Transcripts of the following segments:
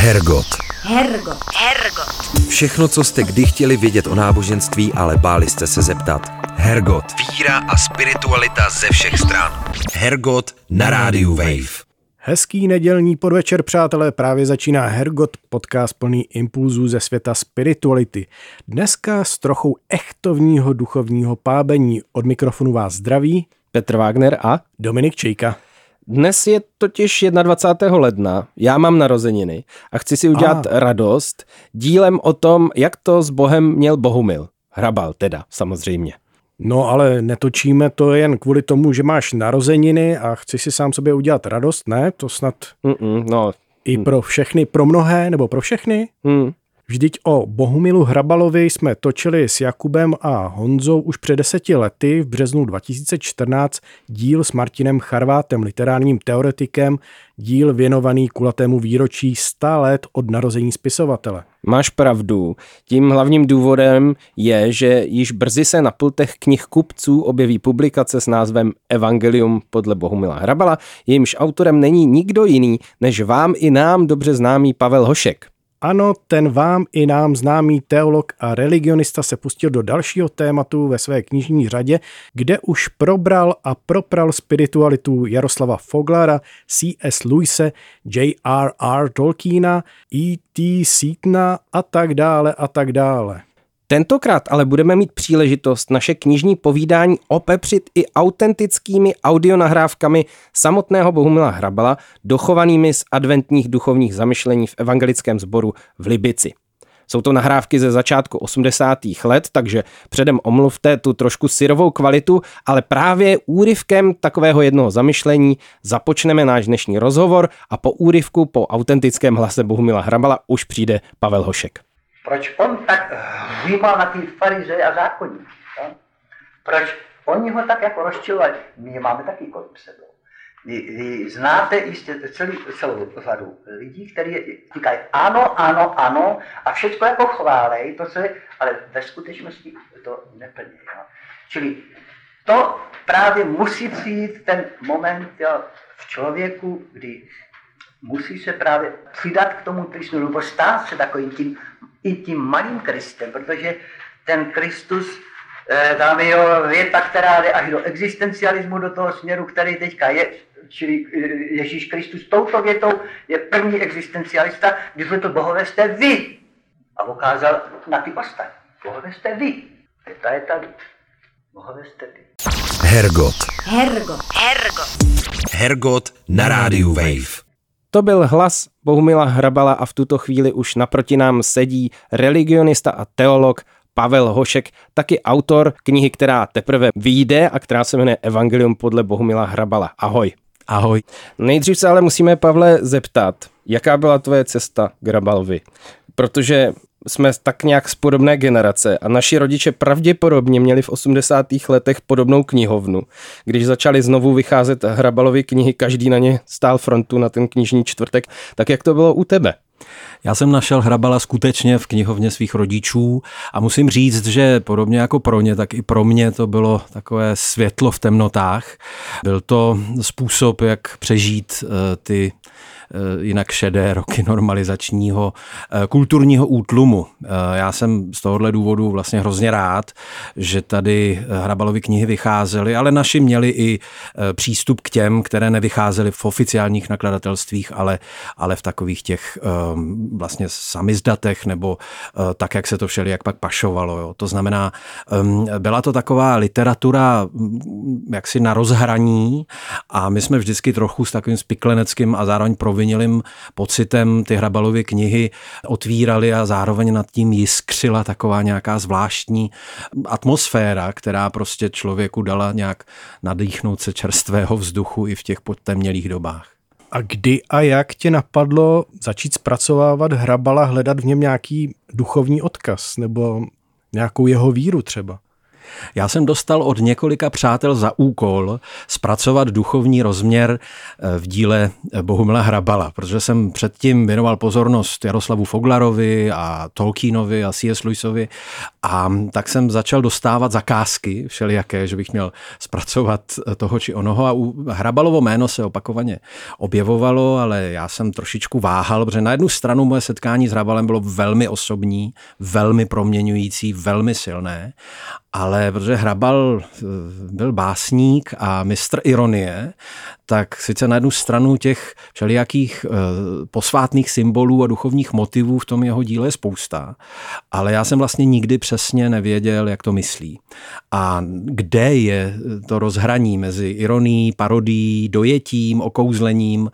Hergot. Hergot. Hergot. Všechno, co jste kdy chtěli vědět o náboženství, ale báli jste se zeptat. Hergot. Víra a spiritualita ze všech stran. Hergot na rádiu Wave. Hezký nedělní podvečer, přátelé, právě začíná Hergot, podcast plný impulzů ze světa spirituality. Dneska s trochou echtovního duchovního pábení. Od mikrofonu vás zdraví Petr Wagner a Dominik Čejka. Dnes je totiž 21. ledna, já mám narozeniny a chci si udělat A. radost dílem o tom, jak to s Bohem měl Bohumil. Hrabal teda, samozřejmě. No ale netočíme to jen kvůli tomu, že máš narozeniny a chci si sám sobě udělat radost, ne? To snad Mm-mm, no, i pro všechny, pro mnohé, nebo pro všechny? hm. Vždyť o Bohumilu Hrabalovi jsme točili s Jakubem a Honzou už před deseti lety v březnu 2014 díl s Martinem Charvátem, literárním teoretikem, díl věnovaný kulatému výročí 100 let od narození spisovatele. Máš pravdu. Tím hlavním důvodem je, že již brzy se na pultech knih kupců objeví publikace s názvem Evangelium podle Bohumila Hrabala, jejímž autorem není nikdo jiný než vám i nám dobře známý Pavel Hošek. Ano, ten vám i nám známý teolog a religionista se pustil do dalšího tématu ve své knižní řadě, kde už probral a propral spiritualitu Jaroslava Foglara, C.S. Lewise, J.R.R. Tolkiena, E.T. Seatona a tak dále a tak dále. Tentokrát ale budeme mít příležitost naše knižní povídání opepřit i autentickými audionahrávkami samotného Bohumila Hrabala, dochovanými z adventních duchovních zamyšlení v evangelickém sboru v Libici. Jsou to nahrávky ze začátku 80. let, takže předem omluvte tu trošku syrovou kvalitu, ale právě úryvkem takového jednoho zamyšlení započneme náš dnešní rozhovor a po úryvku, po autentickém hlase Bohumila Hrabala už přijde Pavel Hošek. Proč on tak hýmal na ty farizeje a zákonníky? Proč oni ho tak jako rozčilovali? My máme taky kolem sebe. Vy, vy znáte jistě celý, celou řadu lidí, kteří říkají ano, ano, ano a všechno jako chválej, to se, ale ve skutečnosti to neplní. Jo? Čili to právě musí přijít ten moment jo, v člověku, kdy musí se právě přidat k tomu Kristu, nebo stát se takovým tím, i tím malým Kristem, protože ten Kristus, eh, tam je jo věta, která jde až do existencialismu, do toho směru, který teďka je, čili eh, Ježíš Kristus touto větou je první existencialista, když to bohové jste vy. A ukázal na ty ostatní. Bohové jste vy. Věta je tady. Bohové jste vy. Hergot. Hergot. Hergot. Hergot na rádiu Wave. To byl hlas Bohumila Hrabala a v tuto chvíli už naproti nám sedí religionista a teolog Pavel Hošek, taky autor knihy, která teprve vyjde a která se jmenuje Evangelium podle Bohumila Hrabala. Ahoj. Ahoj. Nejdřív se ale musíme, Pavle, zeptat, jaká byla tvoje cesta k Hrabalovi? Protože jsme tak nějak z podobné generace a naši rodiče pravděpodobně měli v 80. letech podobnou knihovnu. Když začaly znovu vycházet Hrabalovy knihy, každý na ně stál frontu na ten knižní čtvrtek, tak jak to bylo u tebe? Já jsem našel Hrabala skutečně v knihovně svých rodičů a musím říct, že podobně jako pro ně, tak i pro mě to bylo takové světlo v temnotách. Byl to způsob, jak přežít eh, ty jinak šedé roky normalizačního eh, kulturního útlumu. Eh, Já jsem z tohohle důvodu vlastně hrozně rád, že tady Hrabalovy knihy vycházely, ale naši měli i eh, přístup k těm, které nevycházely v oficiálních nakladatelstvích, ale, ale v takových těch eh, vlastně samizdatech nebo eh, tak, jak se to všeli, jak pak pašovalo. Jo. To znamená, em, byla to taková literatura mm, jaksi na rozhraní a my jsme vždycky trochu s takovým spikleneckým a zároveň provinilým pocitem ty Hrabalovy knihy otvírali a zároveň nad tím jiskřila taková nějaká zvláštní atmosféra, která prostě člověku dala nějak nadýchnout se čerstvého vzduchu i v těch podtemnělých dobách. A kdy a jak tě napadlo začít zpracovávat Hrabala, hledat v něm nějaký duchovní odkaz nebo nějakou jeho víru třeba? Já jsem dostal od několika přátel za úkol zpracovat duchovní rozměr eh, v díle eh, Bohumila Hrabala, protože jsem předtím věnoval pozornost Jaroslavu Foglarovi a Tolkienovi a C.S. Lewisovi a tak jsem začal dostávat zakázky všelijaké, že bych měl zpracovat eh, toho či onoho a u Hrabalovo jméno se opakovaně objevovalo, ale já jsem trošičku váhal, protože na jednu stranu moje setkání s Hrabalem bylo velmi osobní, velmi proměňující, velmi silné ale protože Hrabal eh, byl básník a mistr ironie, tak sice na jednu stranu těch všelijakých eh, posvátných symbolů a duchovních motivů v tom jeho díle je spousta, ale já jsem vlastně nikdy přesně nevěděl, jak to myslí. A kde je to rozhraní mezi ironií, parodií, dojetím, okouzlením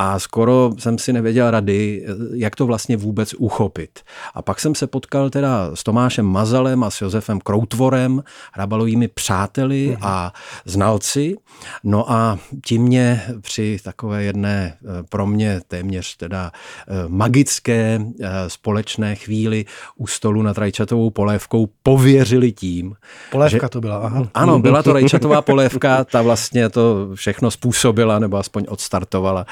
a skoro jsem si nevěděl rady, jak to vlastně vůbec uchopit. A pak jsem se potkal teda s Tomášem Mazalem a s Josefem Kroutvorem, hrabalovými přáteli mhm. a znalci. No a ti mě při takové jedné eh, pro mě téměř teda eh, magické eh, společné chvíli u stolu nad rajčatovou polévkou pověřili tím. Polévka že, to byla, aha. Ano, byla to rajčatová polévka, ta vlastně to všechno způsobila nebo aspoň odstartovala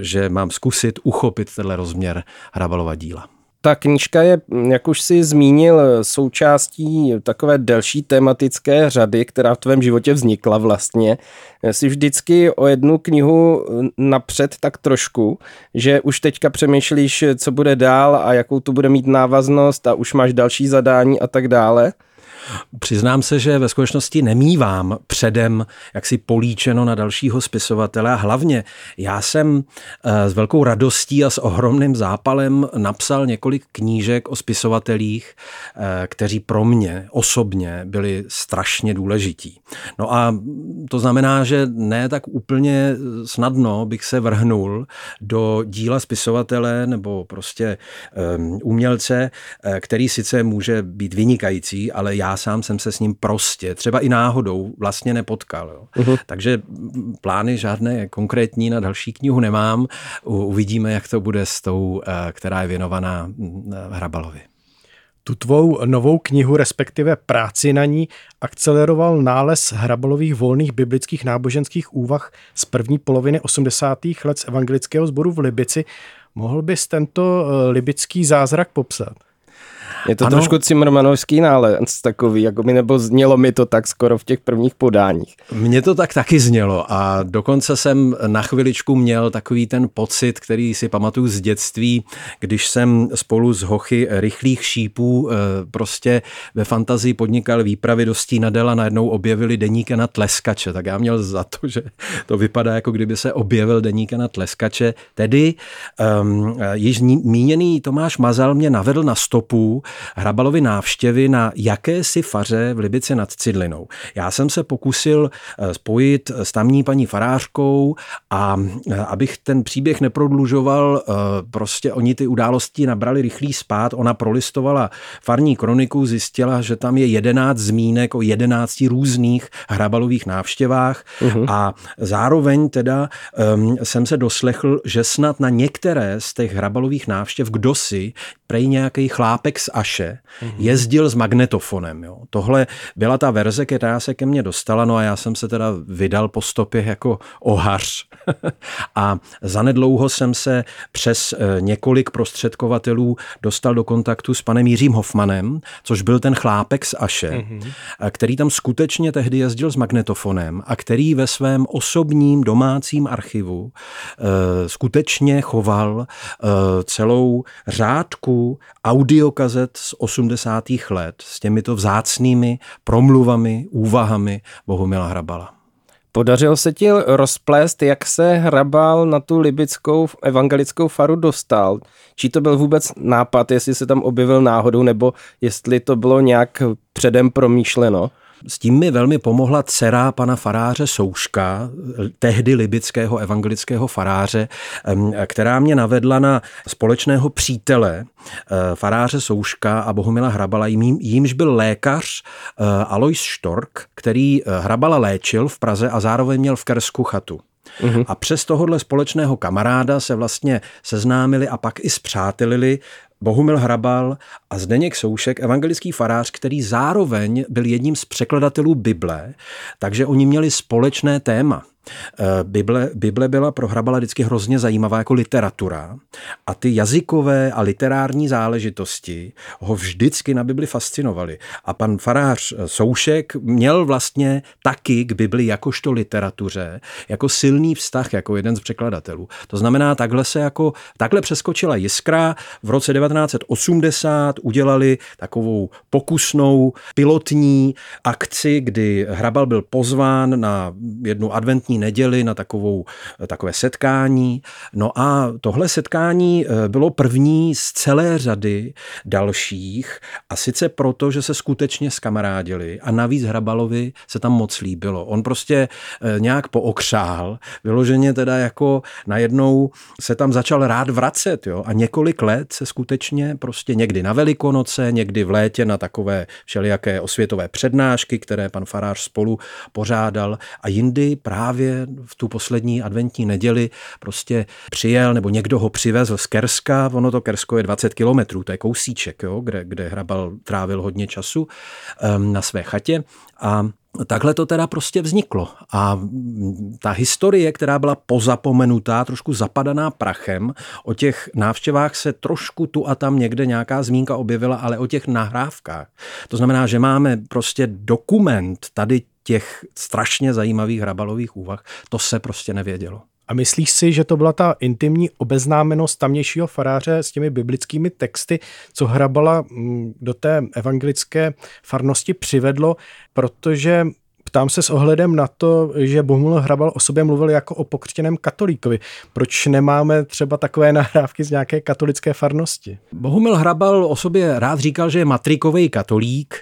že mám zkusit uchopit tenhle rozměr Hrabalova díla. Ta knížka je, jak už si zmínil, součástí takové delší tematické řady, která v tvém životě vznikla vlastně. Jsi vždycky o jednu knihu napřed tak trošku, že už teďka přemýšlíš, co bude dál a jakou to bude mít návaznost a už máš další zadání a tak dále. Přiznám se, že ve skutečnosti nemývám předem jaksi políčeno na dalšího spisovatele a hlavně já jsem eh, s velkou radostí a s ohromným zápalem napsal několik knížek o spisovatelích, eh, kteří pro mě osobně byli strašně důležití. No a to znamená, že ne tak úplně snadno bych se vrhnul do díla spisovatele nebo prostě um, umělce, který sice může být vynikající, ale já sám jsem se s ním prostě, třeba i náhodou, vlastně nepotkal. Jo. Uh-huh. Takže plány žádné konkrétní na další knihu nemám. Uvidíme, jak to bude s tou, eh, která je věnovaná mm, Hrabalovi. Tu tvou novou knihu, respektive práci na ní, akceleroval nález Hrabalových volných biblických náboženských úvah z první poloviny 80. let z evangelického sboru v Libici. Mohl bys tento eh, libický zázrak popsat? Je to ano. trošku cimrmanovský nález takový, jako mi nebo znělo mi to tak skoro v těch prvních podáních. Mně to tak taky znělo a dokonce jsem na chviličku měl takový ten pocit, který si pamatuju z dětství, když jsem spolu s hochy rychlých šípů eh, prostě ve fantazii podnikal výpravy do Stínadela, najednou objevili deníka na tleskače, tak já měl za to, že to vypadá jako kdyby se objevil deníka na tleskače. Tedy um, již míněný Tomáš Mazal mě navedl na stopu Hrabalovi návštěvy na jakési faře v Libici nad Cidlinou. Já jsem se pokusil eh, spojit s tamní paní farářkou a eh, abych ten příběh neprodlužoval, eh, prostě oni ty události nabrali rychlý spát, ona prolistovala farní kroniku, zjistila, že tam je jedenáct zmínek o jedenácti různých hrabalových návštěvách uh-huh. a zároveň teda um, jsem se doslechl, že snad na některé z těch hrabalových návštěv kdo si prej nějaký chlápek z Aše mhm. jezdil s magnetofonem. Jo. Tohle byla ta verze, která se ke mně dostala, no a já jsem se teda vydal po stopě jako ohař. a zanedlouho jsem se přes eh, několik prostředkovatelů dostal do kontaktu s panem Jiřím Hofmanem, což byl ten chlápek z Aše, mm-hmm. který tam skutečně tehdy jezdil s magnetofonem a který ve svém osobním domácím archivu e, skutečně choval e, celou řádku audiokazet z 80. let s těmito vzácnými promluvami, úvahami Bohumila Hrabala. Podařilo se ti rozplést, jak se Hrabal na tu libickou evangelickou faru dostal? Či to byl vůbec nápad, jestli se tam objevil náhodou, nebo jestli to bylo nějak předem promýšleno? S tím mi velmi pomohla dcera pana faráře Souška, tehdy libického evangelického faráře, která mě navedla na společného přítele eh, faráře Souška a Bohumila Hrabala, jím, jímž byl lékař eh, Alois Štork, který eh, Hrabala léčil v Praze a zároveň měl v Kersku chatu. Uhum. A přes tohohle společného kamaráda se vlastně seznámili a pak i zpřátelili Bohumil Hrabal a Zdeněk Soušek, evangelický farář, který zároveň byl jedním z překladatelů Bible, takže oni měli společné téma. Eh, Bible, Bible byla pro Hrabala vždycky hrozně zajímavá jako literatura a ty jazykové a literární záležitosti ho vždycky na Bibli fascinovaly. A pan farář eh, Soušek měl vlastně taky k Bibli jakožto literatuře, jako silný vztah, jako jeden z překladatelů. To znamená, takhle se jako, takhle přeskočila jiskra. V roce 1980 udělali takovou pokusnou pilotní akci, kdy Hrabal byl pozván na jednu adventní neděli na takovou, takové setkání. No a tohle setkání eh, bylo první z celé řady dalších a sice proto, že se skutečně skamarádili a navíc Hrabalovi se tam moc líbilo. On prostě eh, nějak pookřál, vyloženě teda jako najednou se tam začal rád vracet jo? a několik let se skutečně prostě někdy na Velikonoce, někdy v létě na takové všelijaké osvětové přednášky, které pan Farář spolu pořádal a jindy právě právě v tu poslední adventní neděli prostě přijel nebo někdo ho přivezl z Kerska, ono to Kersko je 20 kilometrů, to je kousíček, jo, kde, kde Hrabal trávil hodně času um, na své chatě a Takhle to teda prostě vzniklo. A ta historie, která byla pozapomenutá, trošku zapadaná prachem, o těch návštěvách se trošku tu a tam někde nějaká zmínka objevila, ale o těch nahrávkách. To znamená, že máme prostě dokument tady těch strašně zajímavých hrabalových úvah, to se prostě nevědělo. A myslíš si, že to byla ta intimní obeznámenost tamnějšího faráře s těmi biblickými texty, co Hrabala mm, do té evangelické farnosti přivedlo, protože Ptám se s ohledem na to, že Bohumil Hrabal o sobě mluvil jako o pokřtěném katolíkovi. Proč nemáme třeba takové nahrávky z nějaké katolické farnosti? Bohumil Hrabal o sobě rád říkal, že je matrikový katolík,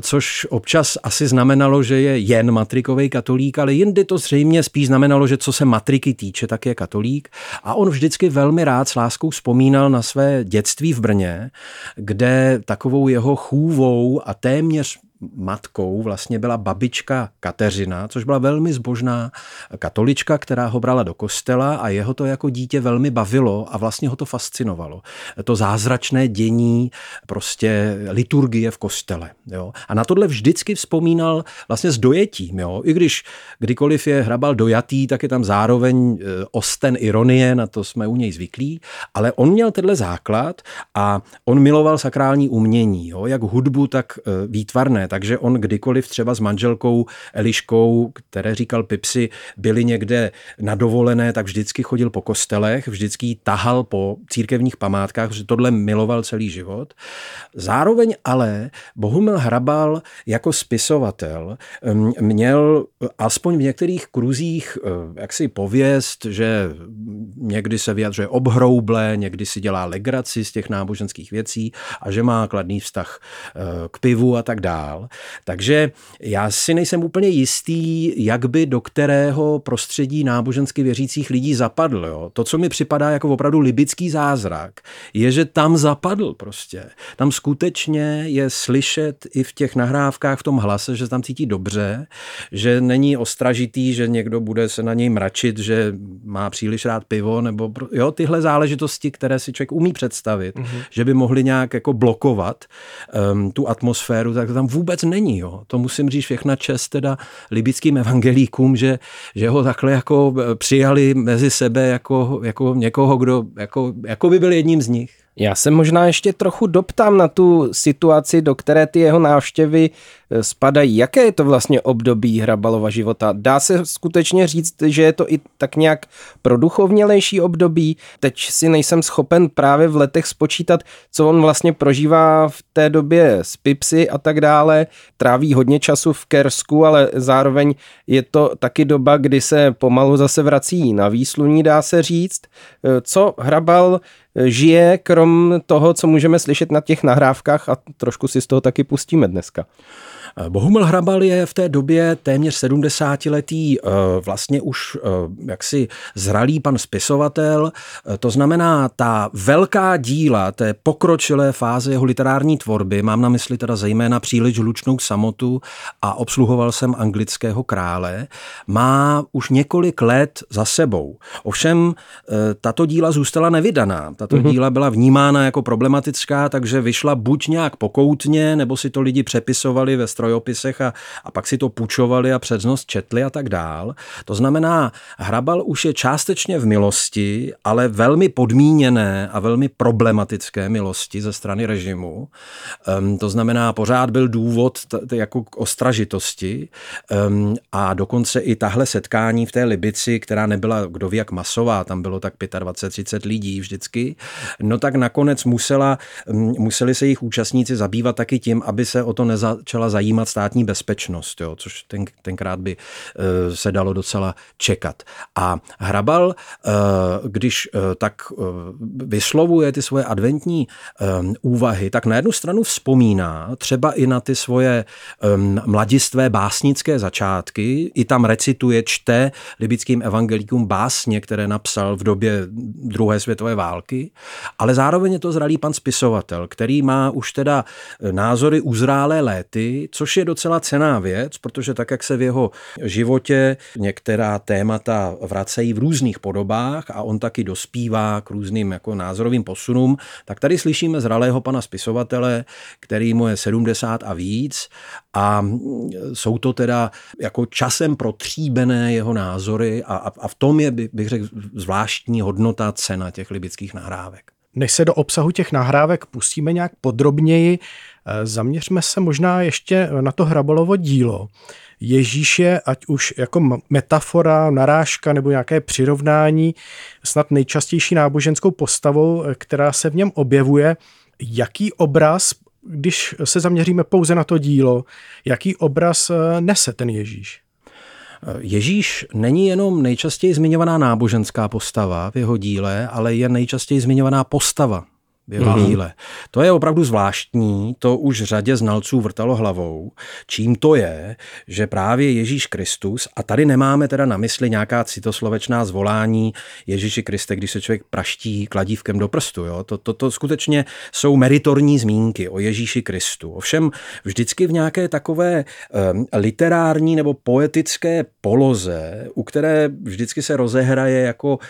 což občas asi znamenalo, že je jen matrikový katolík, ale jindy to zřejmě spíš znamenalo, že co se matriky týče, tak je katolík. A on vždycky velmi rád s láskou vzpomínal na své dětství v Brně, kde takovou jeho chůvou a téměř matkou vlastně byla babička Kateřina, což byla velmi zbožná katolička, která ho brala do kostela a jeho to jako dítě velmi bavilo a vlastně ho to fascinovalo. To zázračné dění prostě liturgie v kostele. Jo. A na tohle vždycky vzpomínal vlastně s dojetím. Jo. I když kdykoliv je hrabal dojatý, tak je tam zároveň e, osten ironie, na to jsme u něj zvyklí, ale on měl tenhle základ a on miloval sakrální umění, jo, jak hudbu, tak e, výtvarné takže on kdykoliv třeba s manželkou Eliškou, které říkal Pipsi, byli někde na dovolené, tak vždycky chodil po kostelech, vždycky tahal po církevních památkách, protože tohle miloval celý život. Zároveň ale Bohumil Hrabal jako spisovatel měl aspoň v některých kruzích eh, jaksi pověst, že někdy se vyjadřuje obhrouble, někdy si dělá legraci z těch náboženských věcí a že má kladný vztah eh, k pivu a tak dál dál. Takže já si nejsem úplně jistý, jak by do kterého prostředí nábožensky věřících lidí zapadl. Jo. To, co mi připadá jako opravdu libický zázrak, je, že tam zapadl prostě. Tam skutečně je slyšet i v těch nahrávkách v tom hlase, že tam cítí dobře, že není ostražitý, že někdo bude se na něj mračit, že má příliš rád pivo, nebo jo, tyhle záležitosti, které si člověk umí představit, mm-hmm. že by mohly nějak jako blokovat um, tu atmosféru, tak to tam vůbec vůbec není. Jo. To musím říct všechna čest teda libickým evangelíkům, že, že ho takhle jako eh, přijali mezi sebe jako, jako někoho, kdo jako, jako by byl jedním z nich. Já se možná ještě trochu doptám na tu situaci, do které ty jeho návštěvy spadají. Jaké je to vlastně období Hrabalova života? Dá se skutečně říct, že je to i tak nějak produchovnělejší období? Teď si nejsem schopen právě v letech spočítat, co on vlastně prožívá v té době s Pipsy a tak dále. Tráví hodně času v Kersku, ale zároveň je to taky doba, kdy se pomalu zase vrací na výsluní, dá se říct. Eh, co Hrabal žije, krom toho, co můžeme slyšet na těch nahrávkách a trošku si z toho taky pustíme dneska. Bohumil Hrabal je v té době téměř 70-letý eh, vlastně už eh, jaksi zralý pan spisovatel. Eh, to znamená, ta velká díla té pokročilé fáze jeho literární tvorby, mám na mysli teda zejména příliš hlučnou samotu a obsluhoval jsem anglického krále, má už několik let za sebou. Ovšem, tato díla zůstala nevydaná. Tato mm-hmm. díla byla vnímána jako problematická, takže vyšla buď nějak pokoutně, nebo si to lidi přepisovali ve strojopisech a, a pak si to půjčovali a přednost četli a tak dál. To znamená, Hrabal už je částečně v milosti, ale velmi podmíněné a velmi problematické milosti ze strany režimu. Um, to znamená, pořád byl důvod t- t- jako k ostražitosti um, a dokonce i tahle setkání v té Libici, která nebyla kdo ví jak masová, tam bylo tak 25-30 lidí vždycky, no tak nakonec musela, um, museli se jejich účastníci zabývat taky tím, aby se o to nezačala zajímat státní bezpečnost, jo, což ten, tenkrát by uh, se dalo docela čekat. A Hrabal, uh, když uh, tak vyslovuje ty svoje adventní úvahy, tak na jednu stranu vzpomíná třeba i na ty svoje um, mladistvé básnické začátky, i tam recituje, čte libickým evangelikům básně, které napsal v době druhé světové války, ale zároveň je to zralý pan spisovatel, který má už teda názory uzrálé léty, což je docela cená věc, protože tak, jak se v jeho životě některá témata vracejí v různých podobách a on taky dospívá k různým jako názorovým posunům, tak tady slyšíme zralého pana spisovatele, který mu je 70 a víc a jsou to teda jako časem protříbené jeho názory a, a, a v tom je, bych řekl, zvláštní hodnota cena těch libických nahrávek. Než se do obsahu těch nahrávek pustíme nějak podrobněji, zaměřme se možná ještě na to Hrabalovo dílo. Ježíš je, ať už jako metafora, narážka nebo nějaké přirovnání, snad nejčastější náboženskou postavou, která se v něm objevuje. Jaký obraz, když se zaměříme pouze na to dílo, jaký obraz eh, nese ten Ježíš? Ježíš není jenom nejčastěji zmiňovaná náboženská postava v jeho díle, ale je nejčastěji zmiňovaná postava v jeho mm-hmm. To je opravdu zvláštní, to už řadě znalců vrtalo hlavou. Čím to je, že právě Ježíš Kristus, a tady nemáme teda na mysli nějaká citoslovečná zvolání Ježíši Kriste, když se člověk praští kladívkem do prstu. Jo? To, to, to skutečně jsou meritorní zmínky o Ježíši Kristu. Ovšem vždycky v nějaké takové um, literární nebo poetické poloze, u které vždycky se rozehraje jako uh,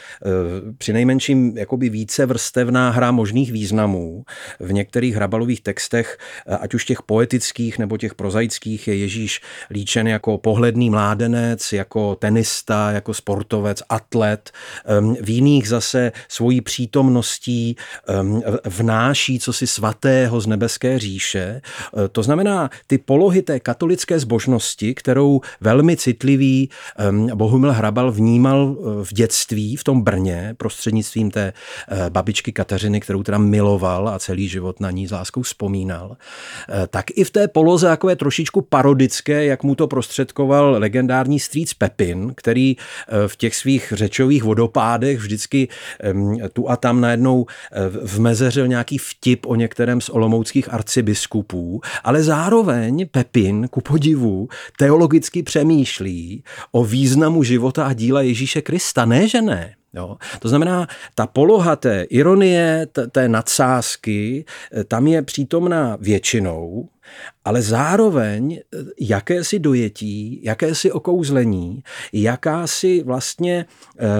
přinejmenším jakoby více vrstevná hra možných významů významů. V některých hrabalových textech, eh, ať už těch poetických nebo těch prozaických, je Ježíš líčen jako pohledný mládenec, jako tenista, jako sportovec, atlet. Ehm, v jiných zase svojí přítomností ehm, vnáší cosi svatého z nebeské říše. Eh, to znamená, ty polohy té katolické zbožnosti, kterou velmi citlivý ehm, Bohumil Hrabal vnímal eh, v dětství, v tom Brně, prostřednictvím té babičky Kateřiny, kterou teda miloval a celý život na ní s láskou vzpomínal, eh, tak i v té poloze takové trošičku parodické, jak mu to prostředkoval legendární strýc Pepin, který eh, v těch svých řečových vodopádech vždycky tu a tam najednou eh, vmezeřil nějaký vtip o některém z olomouckých arcibiskupů, ale zároveň Pepin, ku podivu, teologicky přemýšlí o významu života a díla Ježíše Krista. Ne, že ne. Jo. To znamená, ta poloha té ironie, té nadsázky, eh, tam je přítomná většinou, ale zároveň eh, jakési dojetí, jakési okouzlení, jakási vlastně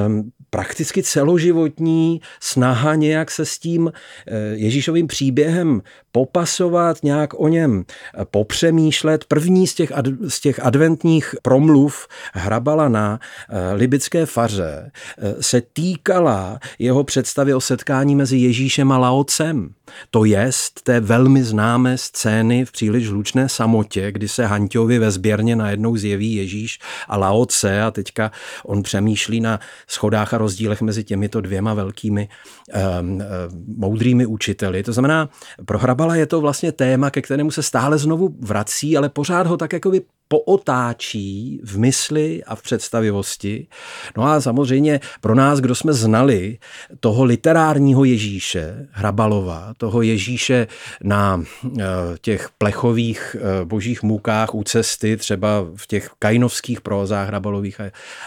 um, prakticky celoživotní snaha nějak se s tím eh, Ježíšovým příběhem popasovat, nějak o něm eh, popřemýšlet. První z těch, ad, z těch adventních promluv Hrabala na libické faře se týkala jeho představy o setkání mezi Ježíšem a Laocem. To jest té velmi známé scény v příliš hlučné samotě, kdy se Hanťovi ve sběrně najednou zjeví Ježíš a Laoce a teďka on přemýšlí na schodách a rozdílech mezi těmito dvěma velkými um, moudrými učiteli. To znamená, pro Hrabala je to vlastně téma, ke kterému se stále znovu vrací, ale pořád ho tak jakoby pootáčí v mysli a v představivosti. No a samozřejmě pro nás, kdo jsme znali toho literárního Ježíše, Hrabalova, toho Ježíše na eh, těch plechových eh, božích můkách u cesty, třeba v těch kainovských prózách Hrabalových a,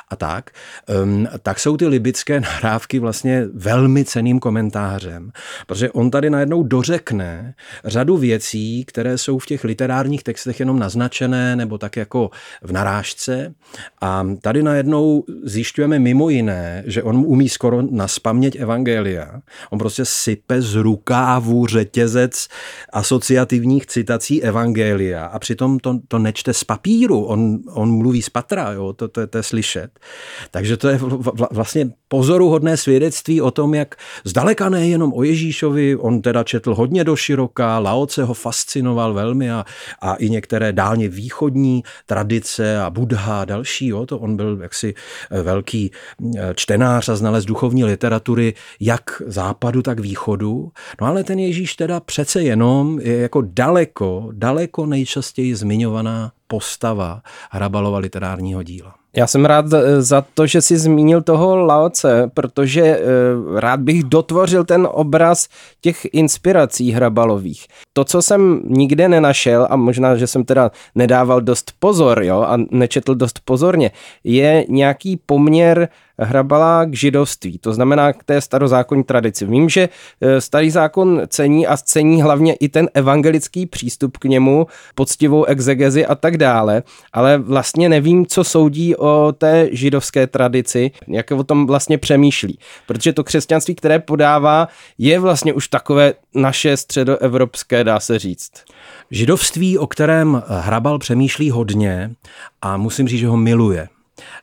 a tak, ehm, tak jsou ty libické nahrávky vlastně velmi ceným komentářem, protože on tady najednou dořekne řadu věcí, které jsou v těch literárních textech jenom naznačené nebo tak jako v narážce. A tady najednou zjišťujeme mimo jiné, že on umí skoro na spaměť evangelia. On prostě sype z rukávu řetězec asociativních citací evangelia a přitom to, to nečte z papíru, on, on mluví z patra, jo? To, to, to je slyšet. Takže to je vlastně pozoruhodné svědectví o tom, jak zdaleka nejenom o Ježíšovi, on teda četl hodně do široka, Laoce ho fascinoval velmi a, a i některé dálně východní tradice a Buddha a další, jo, to on byl jaksi eh, velký eh, čtenář a znalec duchovní literatury jak západu, tak východu. No ale ten Ježíš teda přece jenom je jako daleko, daleko nejčastěji zmiňovaná postava Hrabalova literárního díla. Já jsem rád za to, že jsi zmínil toho Laoce, protože eh, rád bych dotvořil ten obraz těch inspirací hrabalových. To, co jsem nikde nenašel, a možná, že jsem teda nedával dost pozor jo, a nečetl dost pozorně, je nějaký poměr hrabala k židovství, to znamená k té starozákonní tradici. Vím, že e, starý zákon cení a cení hlavně i ten evangelický přístup k němu, poctivou exegezi a tak dále, ale vlastně nevím, co soudí o té židovské tradici, jak o tom vlastně přemýšlí. Protože to křesťanství, které podává, je vlastně už takové naše středoevropské, dá se říct. Židovství, o kterém Hrabal přemýšlí hodně a musím říct, že ho miluje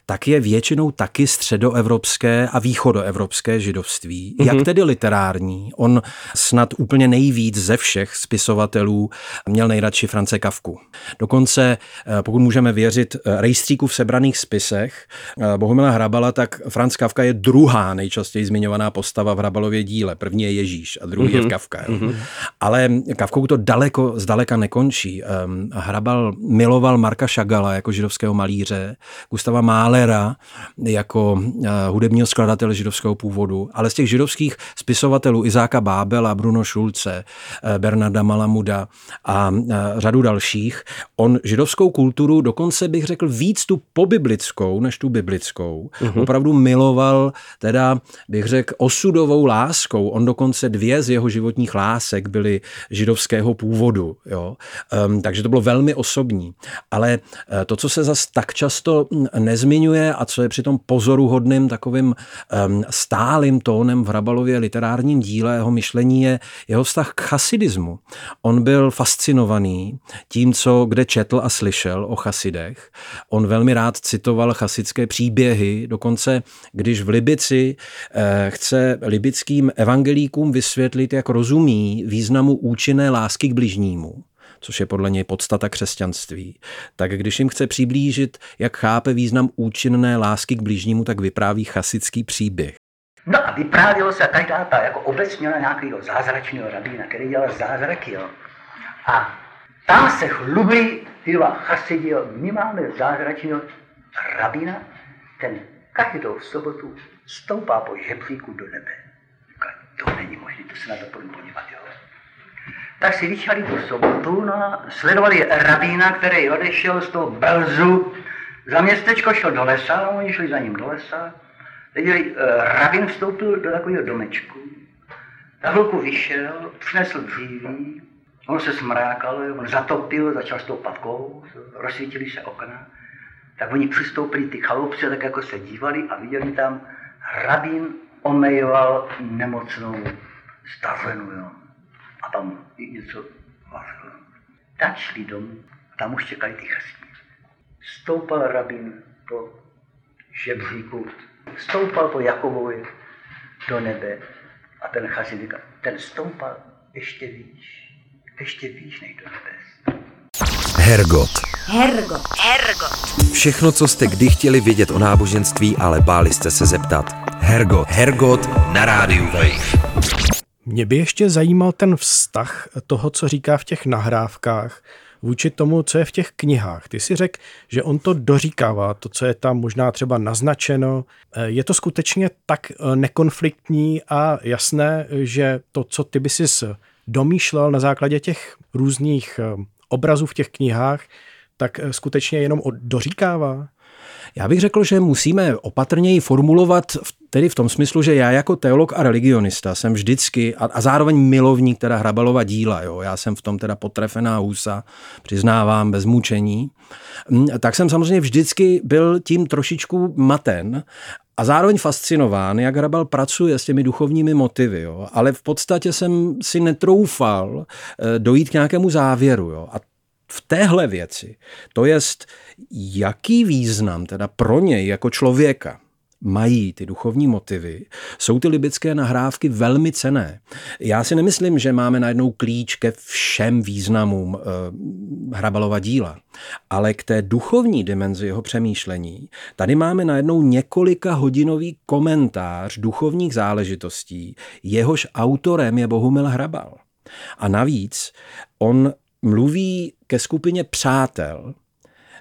tak je většinou taky středoevropské a východoevropské židovství. Mm-hmm. Jak tedy literární? On snad úplně nejvíc ze všech spisovatelů měl nejradši France Kavku. Dokonce, eh, pokud můžeme věřit eh, rejstříku v sebraných spisech eh, Bohumila Hrabala, tak Franz Kavka je druhá nejčastěji zmiňovaná postava v Hrabalově díle. První je Ježíš a druhý mm-hmm. je mhm. Kavka. Mm-hmm. Ale Kavkou to daleko, zdaleka nekončí. Ehm, Hrabal miloval Marka Šagala jako židovského malíře, Gustava Málera jako eh, hudebního skladatele židovského původu, ale z těch židovských spisovatelů Izáka Bábela, Bruno Šulce, eh, Bernarda Malamuda a eh, řadu dalších, on židovskou kulturu dokonce bych řekl víc tu pobiblickou než tu biblickou. Mm-hmm. Opravdu miloval, teda bych řekl osudovou láskou. On dokonce dvě z jeho životních lásek byly židovského původu. Jo? Um, takže to bylo velmi osobní. Ale to, co se zas tak často hm, nezmiňuje a co je přitom pozoruhodným takovým um, stálým tónem v Hrabalově literárním díle jeho myšlení je jeho vztah k chasidismu. On byl fascinovaný tím, co kde četl a slyšel o chasidech. On velmi rád citoval chasidské příběhy, dokonce když v Libici eh, chce libickým evangelíkům vysvětlit, jak rozumí významu účinné lásky k bližnímu což je podle něj podstata křesťanství, tak když jim chce přiblížit, jak chápe význam účinné lásky k blížnímu, tak vypráví chasický příběh. No a vyprávělo se každá ta jako obec měla nějakého zázračného rabína, který dělal zázraky. Jo. A tam se chlubili tyva chasidi, jo. my máme zázračného rabína, ten každou sobotu stoupá po žebříku do nebe. To není možné, to se na to podívat. Jo tak si vyčali tu sobotu no a sledovali rabína, který odešel z toho Belzu za městečko, šel do lesa, a oni šli za ním do lesa. Viděli, uh, rabín vstoupil do takového domečku. Na chvilku vyšel, přinesl dříví, on se smrákal, on zatopil, začal stoupat kous, rozsvítili se okna. Tak oni přistoupili ty chalupci, tak jako se dívali a viděli tam, rabín omejoval nemocnou stavenu. Jo a tam něco vařil. Tak šli domů, tam už čekali ty chasní. Stoupal rabin po žebříku, stoupal po Jakobovi do nebe a ten chasíd ten stoupal ještě výš, ještě výš než do nebes. Hergot. Hergot. Hergot. Všechno, co jste kdy chtěli vědět o náboženství, ale báli jste se zeptat. Hergot. Hergot na rádiu Wave. Mě by ještě zajímal ten vztah toho, co říká v těch nahrávkách, vůči tomu, co je v těch knihách. Ty si řekl, že on to doříkává, to, co je tam možná třeba naznačeno. Eh, je to skutečně tak eh, nekonfliktní a jasné, že to, co ty by si domýšlel na základě těch různých obrazů v těch knihách, tak skutečně jenom doříkává? Já bych řekl, že musíme opatrněji formulovat tedy v tom smyslu, že já jako teolog a religionista jsem vždycky a, a zároveň milovník teda Hrabalova díla, jo, já jsem v tom teda potrefená úsa, přiznávám bez mučení, mm, tak jsem samozřejmě vždycky byl tím trošičku maten a zároveň fascinován, jak Hrabal pracuje s těmi duchovními motivy, jo. ale v podstatě jsem si netroufal eh, dojít k nějakému závěru. Jo. A v téhle věci, to jest, jaký význam teda pro něj jako člověka mají ty duchovní motivy, jsou ty libické nahrávky velmi cené. Já si nemyslím, že máme najednou klíč ke všem významům e, Hrabalova díla, ale k té duchovní dimenzi jeho přemýšlení, tady máme najednou několika hodinový komentář duchovních záležitostí, jehož autorem je Bohumil Hrabal. A navíc on mluví ke skupině přátel,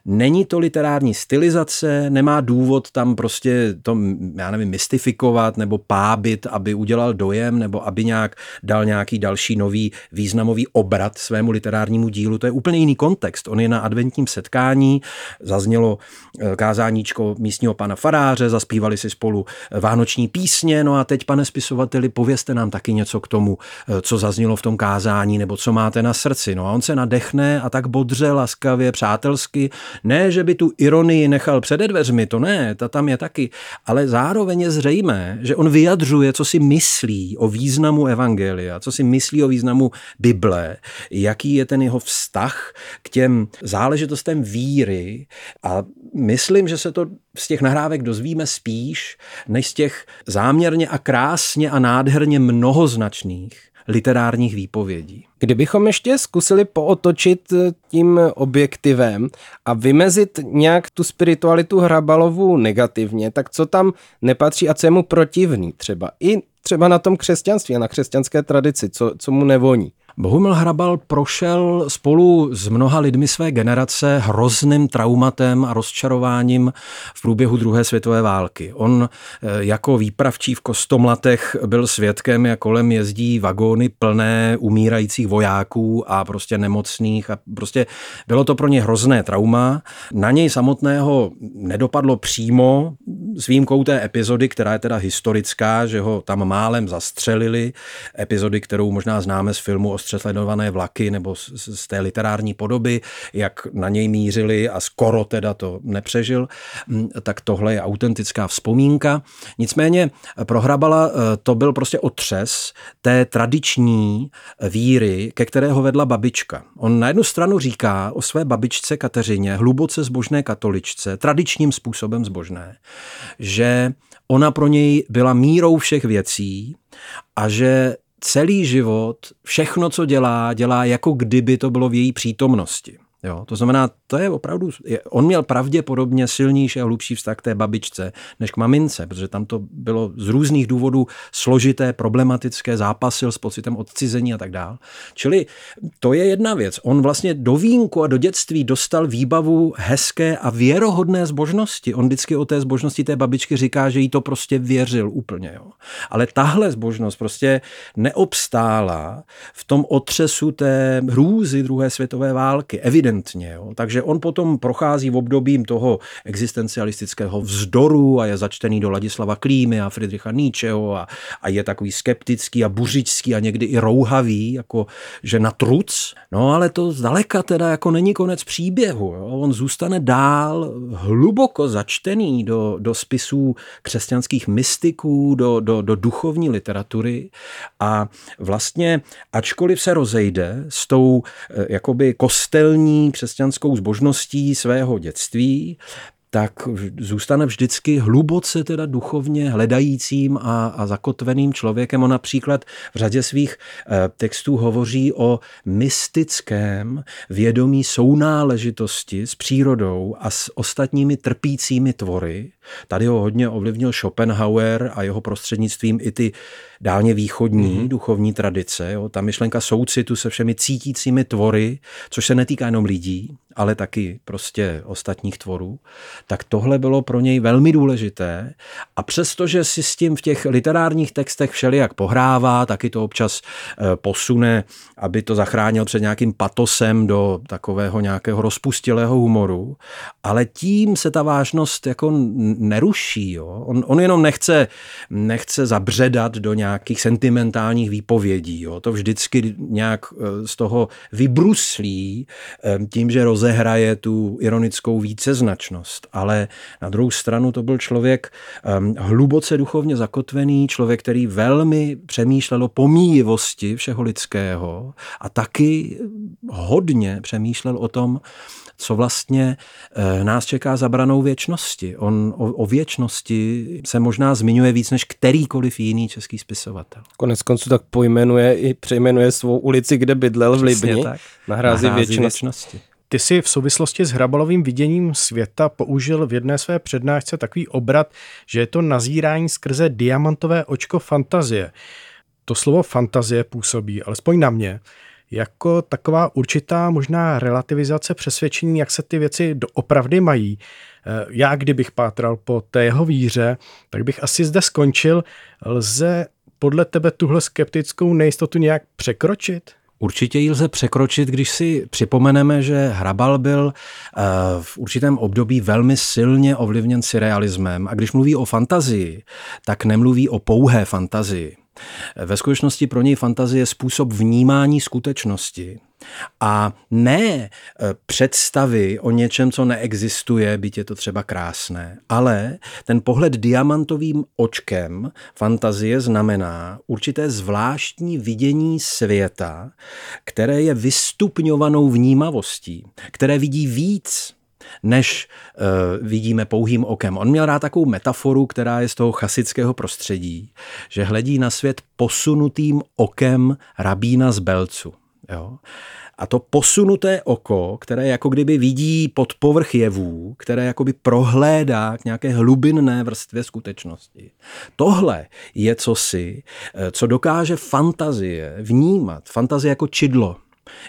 Není to literární stylizace, nemá důvod tam prostě to, já nevím, mystifikovat nebo pábit, aby udělal dojem nebo aby nějak dal nějaký další nový významový obrat svému literárnímu dílu. To je úplně jiný kontext. On je na adventním setkání, zaznělo eh, kázáníčko místního pana faráře, zaspívali si spolu vánoční písně, no a teď, pane spisovateli, povězte nám taky něco k tomu, eh, co zaznělo v tom kázání nebo co máte na srdci. No a on se nadechne a tak bodře, laskavě, přátelsky ne, že by tu ironii nechal přede dveřmi, to ne, ta tam je taky, ale zároveň je zřejmé, že on vyjadřuje, co si myslí o významu Evangelia, co si myslí o významu Bible, jaký je ten jeho vztah k těm záležitostem víry. A myslím, že se to z těch nahrávek dozvíme spíš, než z těch záměrně a krásně a nádherně mnohoznačných literárních výpovědí. Kdybychom ještě zkusili pootočit eh, tím objektivem a vymezit nějak tu spiritualitu Hrabalovu negativně, tak co tam nepatří a co je mu protivný třeba? I třeba na tom křesťanství a na křesťanské tradici, co, co mu nevoní. Bohumil Hrabal prošel spolu s mnoha lidmi své generace hrozným traumatem a rozčarováním v průběhu druhé světové války. On eh, jako výpravčí v Kostomlatech byl svědkem, jak kolem jezdí vagóny plné umírajících vojáků a prostě nemocných a prostě bylo to pro ně hrozné trauma. Na něj samotného nedopadlo přímo s výjimkou té epizody, která je teda historická, že ho tam málem zastřelili, epizody, kterou možná známe z filmu o sledované vlaky nebo z, z té literární podoby, jak na něj mířili a skoro teda to nepřežil, mm, tak tohle je autentická vzpomínka. Nicméně pro Hrabala eh, to byl prostě otřes té tradiční víry, ke kterého vedla babička. On na jednu stranu říká o své babičce Kateřině, hluboce zbožné katoličce, tradičním způsobem zbožné, že ona pro něj byla mírou všech věcí a že celý život, všechno, co dělá, dělá jako kdyby to bylo v její přítomnosti. Jo, to znamená, to je opravdu, on měl pravděpodobně silnější a hlubší vztah k té babičce než k mamince, protože tam to bylo z různých důvodů složité, problematické, zápasil s pocitem odcizení a tak dále. Čili to je jedna věc. On vlastně do vínku a do dětství dostal výbavu hezké a věrohodné zbožnosti. On vždycky o té zbožnosti té babičky říká, že jí to prostě věřil úplně. Jo. Ale tahle zbožnost prostě neobstála v tom otřesu té hrůzy druhé světové války. Evidentně. Jo. Takže takže on potom prochází v obdobím toho existencialistického vzdoru a je začtený do Ladislava Klímy a Friedricha Nietzscheho a, a je takový skeptický a buřičský a někdy i rouhavý, jako že na truc. No ale to zdaleka teda jako není konec příběhu. Jo. On zůstane dál hluboko začtený do, do spisů křesťanských mystiků, do, do, do duchovní literatury a vlastně ačkoliv se rozejde s tou eh, jakoby kostelní křesťanskou zbožností, svého dětství, tak zůstane vždycky hluboce teda duchovně hledajícím a, a zakotveným člověkem. On například v řadě svých eh, textů hovoří o mystickém vědomí sounáležitosti s přírodou a s ostatními trpícími tvory. Tady ho hodně ovlivnil Schopenhauer a jeho prostřednictvím i ty dálně východní mm-hmm. duchovní tradice. Jo. Ta myšlenka soucitu se všemi cítícími tvory, což se netýká jenom lidí, ale taky prostě ostatních tvorů, tak tohle bylo pro něj velmi důležité. A přestože si s tím v těch literárních textech všelijak pohrává, taky to občas eh, posune, aby to zachránil před nějakým patosem do takového nějakého rozpustilého humoru, ale tím se ta vážnost jako neruší. Jo. On, on jenom nechce, nechce zabředat do nějakých sentimentálních výpovědí. Jo. To vždycky nějak eh, z toho vybruslí eh, tím, že rozehraje tu ironickou víceznačnost. Ale na druhou stranu to byl člověk um, hluboce duchovně zakotvený, člověk, který velmi přemýšlel o pomíjivosti všeho lidského a taky hodně přemýšlel o tom, co vlastně eh, nás čeká za branou věčnosti. On o, o věčnosti se možná zmiňuje víc než kterýkoliv jiný český spisovatel. Konec konců tak pojmenuje i přejmenuje svou ulici, kde bydlel v Libni, na hrázi věčnosti. věčnosti. Ty si v souvislosti s Hrabalovým viděním světa použil v jedné své přednášce takový obrat, že je to nazírání skrze diamantové očko fantazie. To slovo fantazie působí, alespoň na mě, jako taková určitá možná relativizace přesvědčení, jak se ty věci doopravdy mají. Eh, já, kdybych pátral po té jeho víře, tak bych asi zde skončil. Lze podle tebe tuhle skeptickou nejistotu nějak překročit? Určitě ji lze překročit, když si připomeneme, že Hrabal byl eh, v určitém období velmi silně ovlivněn surrealismem a když mluví o fantazii, tak nemluví o pouhé fantazii. Ve skutečnosti pro něj fantazie je způsob vnímání skutečnosti. A ne e, představy o něčem, co neexistuje, byť je to třeba krásné, ale ten pohled diamantovým očkem fantazie znamená určité zvláštní vidění světa, které je vystupňovanou vnímavostí, které vidí víc než uh, vidíme pouhým okem. On měl rád takovou metaforu, která je z toho chasického prostředí, že hledí na svět posunutým okem rabína z Belcu. Jo? A to posunuté oko, které jako kdyby vidí pod povrch jevů, které jako by prohlédá k nějaké hlubinné vrstvě skutečnosti. Tohle je cosi, eh, co dokáže fantazie vnímat. Fantazie jako čidlo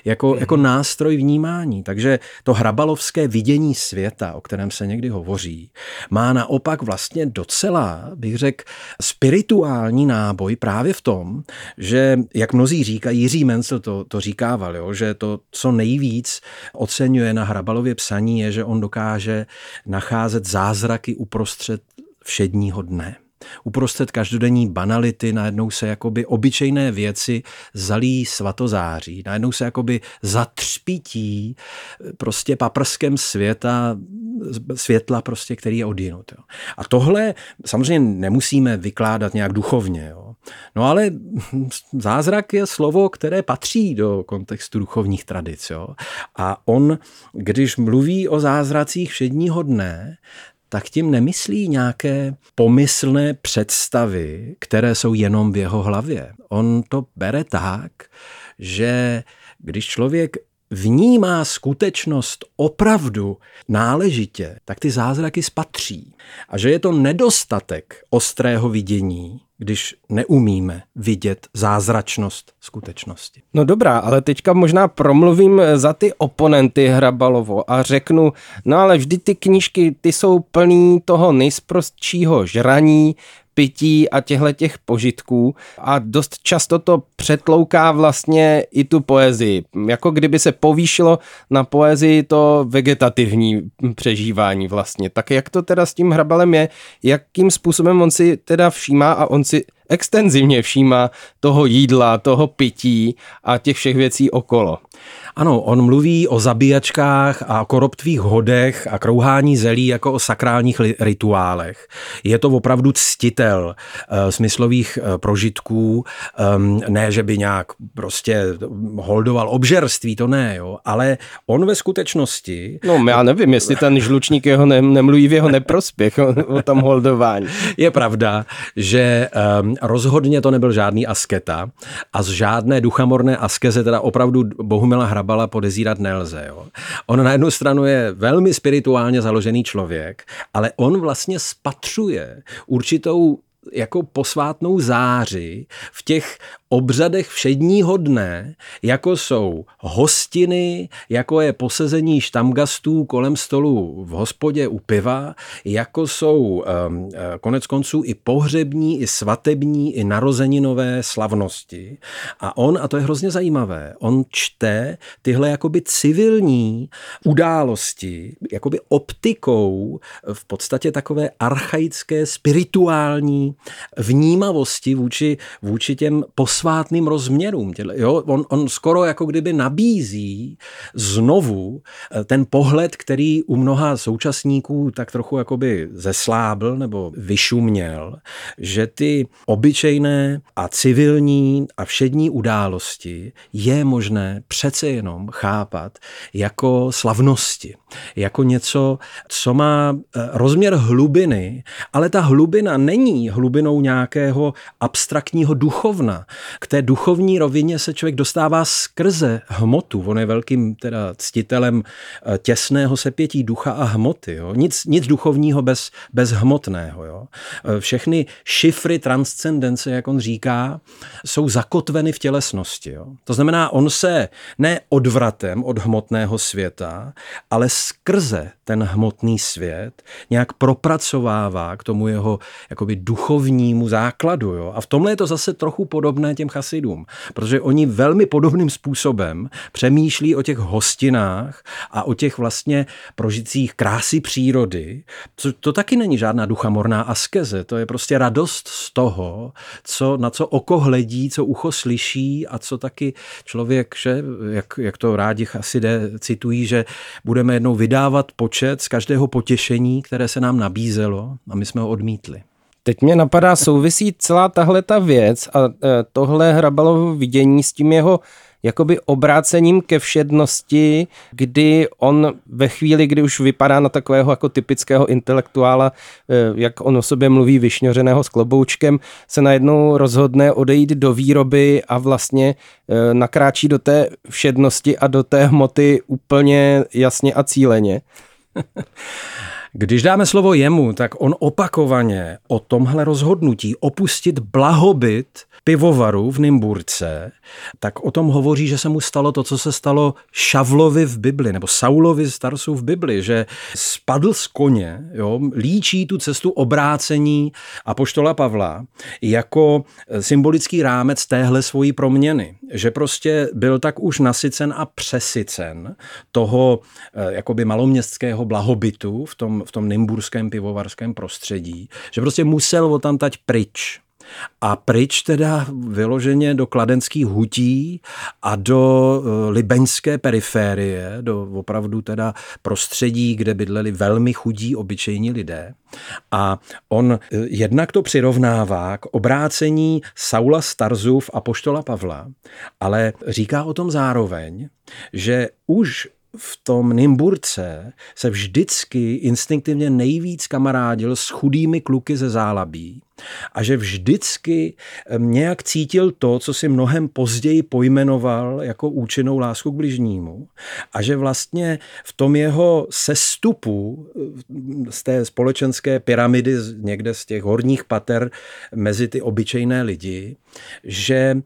jako, mm. jako nástroj vnímání. Takže to hrabalovské vidění světa, o kterém se někdy hovoří, má naopak vlastně docela, bych řekl, spirituální náboj právě v tom, že, jak mnozí říkají, Jiří Mencel to, to říkával, jo, že to, co nejvíc oceňuje na hrabalově psaní, je, že on dokáže nacházet zázraky uprostřed všedního dne. Uprostřed každodenní banality najednou se jakoby obyčejné věci zalí svatozáří. Najednou se jakoby zatřpítí prostě paprskem světa, světla prostě, který je odjinut. Jo. A tohle samozřejmě nemusíme vykládat nějak duchovně. Jo. No ale zázrak je slovo, které patří do kontextu duchovních tradic. Jo. A on, když mluví o zázracích všedního dne, tak tím nemyslí nějaké pomyslné představy, které jsou jenom v jeho hlavě. On to bere tak, že když člověk vnímá skutečnost opravdu náležitě, tak ty zázraky spatří. A že je to nedostatek ostrého vidění, když neumíme vidět zázračnost skutečnosti. No dobrá, ale teďka možná promluvím za ty oponenty Hrabalovo a řeknu, no ale vždy ty knížky, ty jsou plný toho nejsprostčího žraní, pití a těchto těch požitků a dost často to přetlouká vlastně i tu poezii. Jako kdyby se povýšilo na poezii to vegetativní přežívání vlastně. Tak jak to teda s tím hrabalem je, jakým způsobem on si teda všímá a on si extenzivně všímá toho jídla, toho pití a těch všech věcí okolo. Ano, on mluví o zabíjačkách a koroptvých hodech a krouhání zelí jako o sakrálních rituálech. Je to opravdu ctitel uh, smyslových uh, prožitků, um, ne, že by nějak prostě holdoval obžerství, to ne, jo, ale on ve skutečnosti... No, já nevím, jestli ten žlučník jeho ne, nemluví v jeho neprospěch o, o tom holdování. Je pravda, že um, rozhodně to nebyl žádný asketa a z žádné duchamorné askeze teda opravdu Bohumila Hrabala podezírat nelze. Jo. On na jednu stranu je velmi spirituálně založený člověk, ale on vlastně spatřuje určitou jako posvátnou záři v těch obřadech všedního dne, jako jsou hostiny, jako je posezení štamgastů kolem stolu v hospodě u piva, jako jsou um, konec konců i pohřební, i svatební, i narozeninové slavnosti. A on, a to je hrozně zajímavé, on čte tyhle jakoby civilní události, jakoby optikou v podstatě takové archaické, spirituální vnímavosti vůči, vůči těm posvátným rozměrům. Jo? On, on skoro jako kdyby nabízí znovu eh, ten pohled, který u mnoha současníků tak trochu jakoby zeslábl nebo vyšuměl, že ty obyčejné a civilní a všední události je možné přece jenom chápat jako slavnosti, jako něco, co má eh, rozměr hlubiny, ale ta hlubina není hlubinou nějakého abstraktního duchovna. K té duchovní rovině se člověk dostává skrze hmotu. On je velkým teda ctitelem eh, těsného sepětí ducha a hmoty. Jo. Nic, nic duchovního bez, bez hmotného. Jo. Eh, všechny šifry transcendence, jak on říká, jsou zakotveny v tělesnosti. Jo. To znamená, on se ne odvratem od hmotného světa, ale skrze ten hmotný svět nějak propracovává k tomu jeho jakoby duchovnímu základu. Jo? A v tomhle je to zase trochu podobné těm chasidům, protože oni velmi podobným způsobem přemýšlí o těch hostinách a o těch vlastně prožitcích krásy přírody. Co, to taky není žádná duchamorná askeze, to je prostě radost z toho, co, na co oko hledí, co ucho slyší a co taky člověk, že, jak, jak to rádi chasidé citují, že budeme jednou vydávat počet z každého potěšení, které se nám nabízelo a my jsme ho odmítli. Teď mě napadá, souvisí celá tahle ta věc a e, tohle Hrabalovo vidění s tím jeho jakoby obrácením ke všednosti, kdy on ve chvíli, kdy už vypadá na takového jako typického intelektuála, e, jak on o sobě mluví, vyšňořeného s kloboučkem, se najednou rozhodne odejít do výroby a vlastně e, nakráčí do té všednosti a do té hmoty úplně jasně a cíleně. Když dáme slovo jemu, tak on opakovaně o tomhle rozhodnutí opustit blahobyt pivovaru v Nymburce, tak o tom hovoří, že se mu stalo to, co se stalo Šavlovi v Bibli, nebo Saulovi z Tarsu v Bibli, že spadl z koně, jo, líčí tu cestu obrácení Apoštola Pavla jako symbolický rámec téhle svojí proměny. Že prostě byl tak už nasycen a přesycen toho eh, jakoby maloměstského blahobytu v tom, v tom nymburském pivovarském prostředí, že prostě musel o tam tať pryč. A pryč teda vyloženě do kladenských hutí a do eh, libeňské periférie, do opravdu teda prostředí, kde bydleli velmi chudí obyčejní lidé. A on eh, jednak to přirovnává k obrácení Saula Starzův a poštola Pavla, ale říká o tom zároveň, že už v tom Nymburce se vždycky instinktivně nejvíc kamarádil s chudými kluky ze Zálabí a že vždycky nějak cítil to, co si mnohem později pojmenoval jako účinnou lásku k bližnímu a že vlastně v tom jeho sestupu z té společenské pyramidy někde z těch horních pater mezi ty obyčejné lidi, že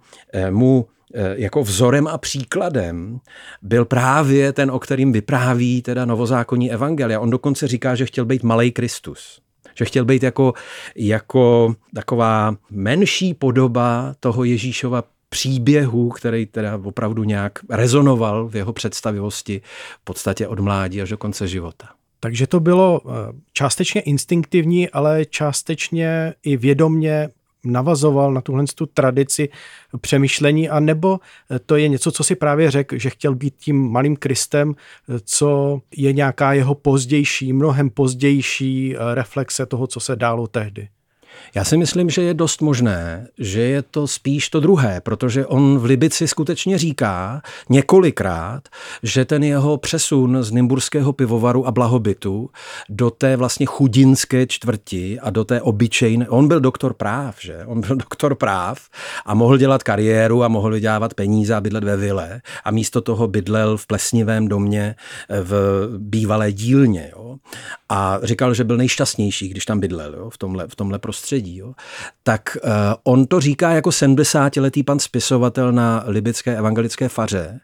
mu jako vzorem a příkladem byl právě ten, o kterým vypráví teda novozákonní evangelia. On dokonce říká, že chtěl být malý Kristus. Že chtěl být jako, jako taková menší podoba toho Ježíšova příběhu, který teda opravdu nějak rezonoval v jeho představivosti v podstatě od mládí až do konce života. Takže to bylo eh, částečně instinktivní, ale částečně i vědomně navazoval na tuhle tu tradici přemýšlení, a nebo to je něco, co si právě řekl, že chtěl být tím malým Kristem, co je nějaká jeho pozdější, mnohem pozdější reflexe toho, co se dálo tehdy. Já si myslím, že je dost možné, že je to spíš to druhé, protože on v Libici skutečně říká několikrát, že ten jeho přesun z Nymburského pivovaru a blahobytu do té vlastně chudinské čtvrti a do té obyčejné, on byl doktor práv, že? On byl doktor práv a mohl dělat kariéru a mohl vydělávat peníze a bydlet ve vile a místo toho bydlel v plesnivém domě v bývalé dílně. Jo? A říkal, že byl nejšťastnější, když tam bydlel jo? V, tomhle, v tomhle prostředí prostředí, jo, tak uh, on to říká jako 70-letý pan spisovatel na libické evangelické faře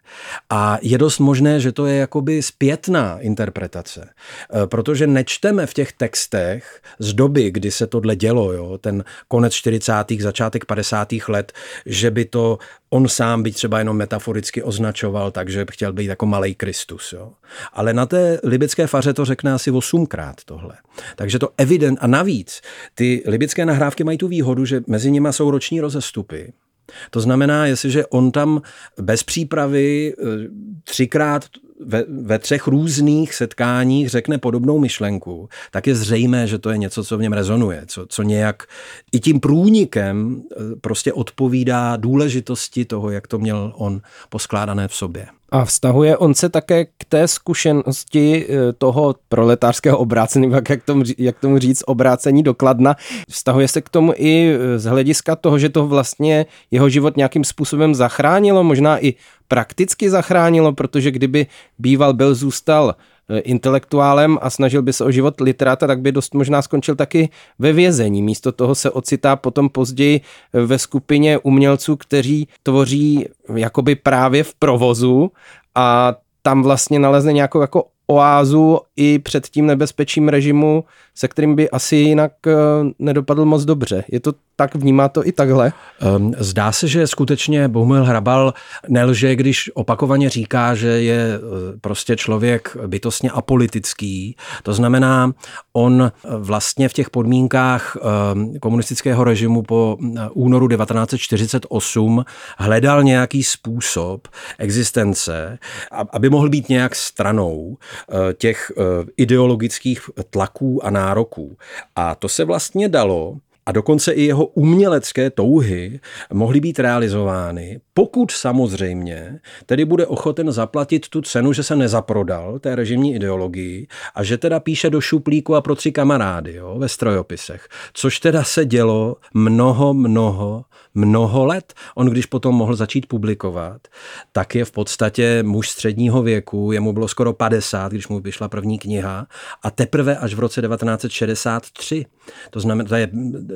a je dost možné, že to je jakoby zpětná interpretace, uh, protože nečteme v těch textech z doby, kdy se tohle dělo, jo, ten konec 40. začátek 50. let, že by to on sám by třeba jenom metaforicky označoval, takže chtěl být jako malý Kristus. Jo. Ale na té libické faře to řekne asi osmkrát tohle. Takže to evident. A navíc, ty libické nahrávky mají tu výhodu, že mezi nimi jsou roční rozestupy. To znamená, jestliže on tam bez přípravy eh, třikrát ve, ve třech různých setkáních řekne podobnou myšlenku, tak je zřejmé, že to je něco, co v něm rezonuje, co, co nějak i tím průnikem eh, prostě odpovídá důležitosti toho, jak to měl on poskládané v sobě. A vztahuje on se také k té zkušenosti eh, toho proletářského obrácení, jak tomu, jak tomu říct, obrácení dokladna. Vztahuje se k tomu i eh, z hlediska toho, že to vlastně jeho život nějakým způsobem zachránilo, možná i prakticky zachránilo, protože kdyby býval byl zůstal intelektuálem a snažil by se o život literáta, tak by dost možná skončil taky ve vězení. Místo toho se ocitá potom později ve skupině umělců, kteří tvoří jakoby právě v provozu a tam vlastně nalezne nějakou jako oázu i před tím nebezpečím režimu, se kterým by asi jinak eh, nedopadl moc dobře. Je to tak, vnímá to i takhle? Ehm, zdá se, že skutečně Bohumil Hrabal nelže, když opakovaně říká, že je eh, prostě člověk bytostně apolitický. To znamená, on eh, vlastně v těch podmínkách ehm, komunistického režimu po únoru 1948 hledal nějaký způsob existence, aby mohl být nějak stranou těch ideologických tlaků a nároků. A to se vlastně dalo a dokonce i jeho umělecké touhy mohly být realizovány, pokud samozřejmě tedy bude ochoten zaplatit tu cenu, že se nezaprodal té režimní ideologii a že teda píše do šuplíku a pro tři kamarády jo, ve strojopisech. Což teda se dělo mnoho, mnoho, mnoho let. On, když potom mohl začít publikovat, tak je v podstatě muž středního věku, jemu bylo skoro 50, když mu vyšla první kniha a teprve až v roce 1963. To znamená, to je,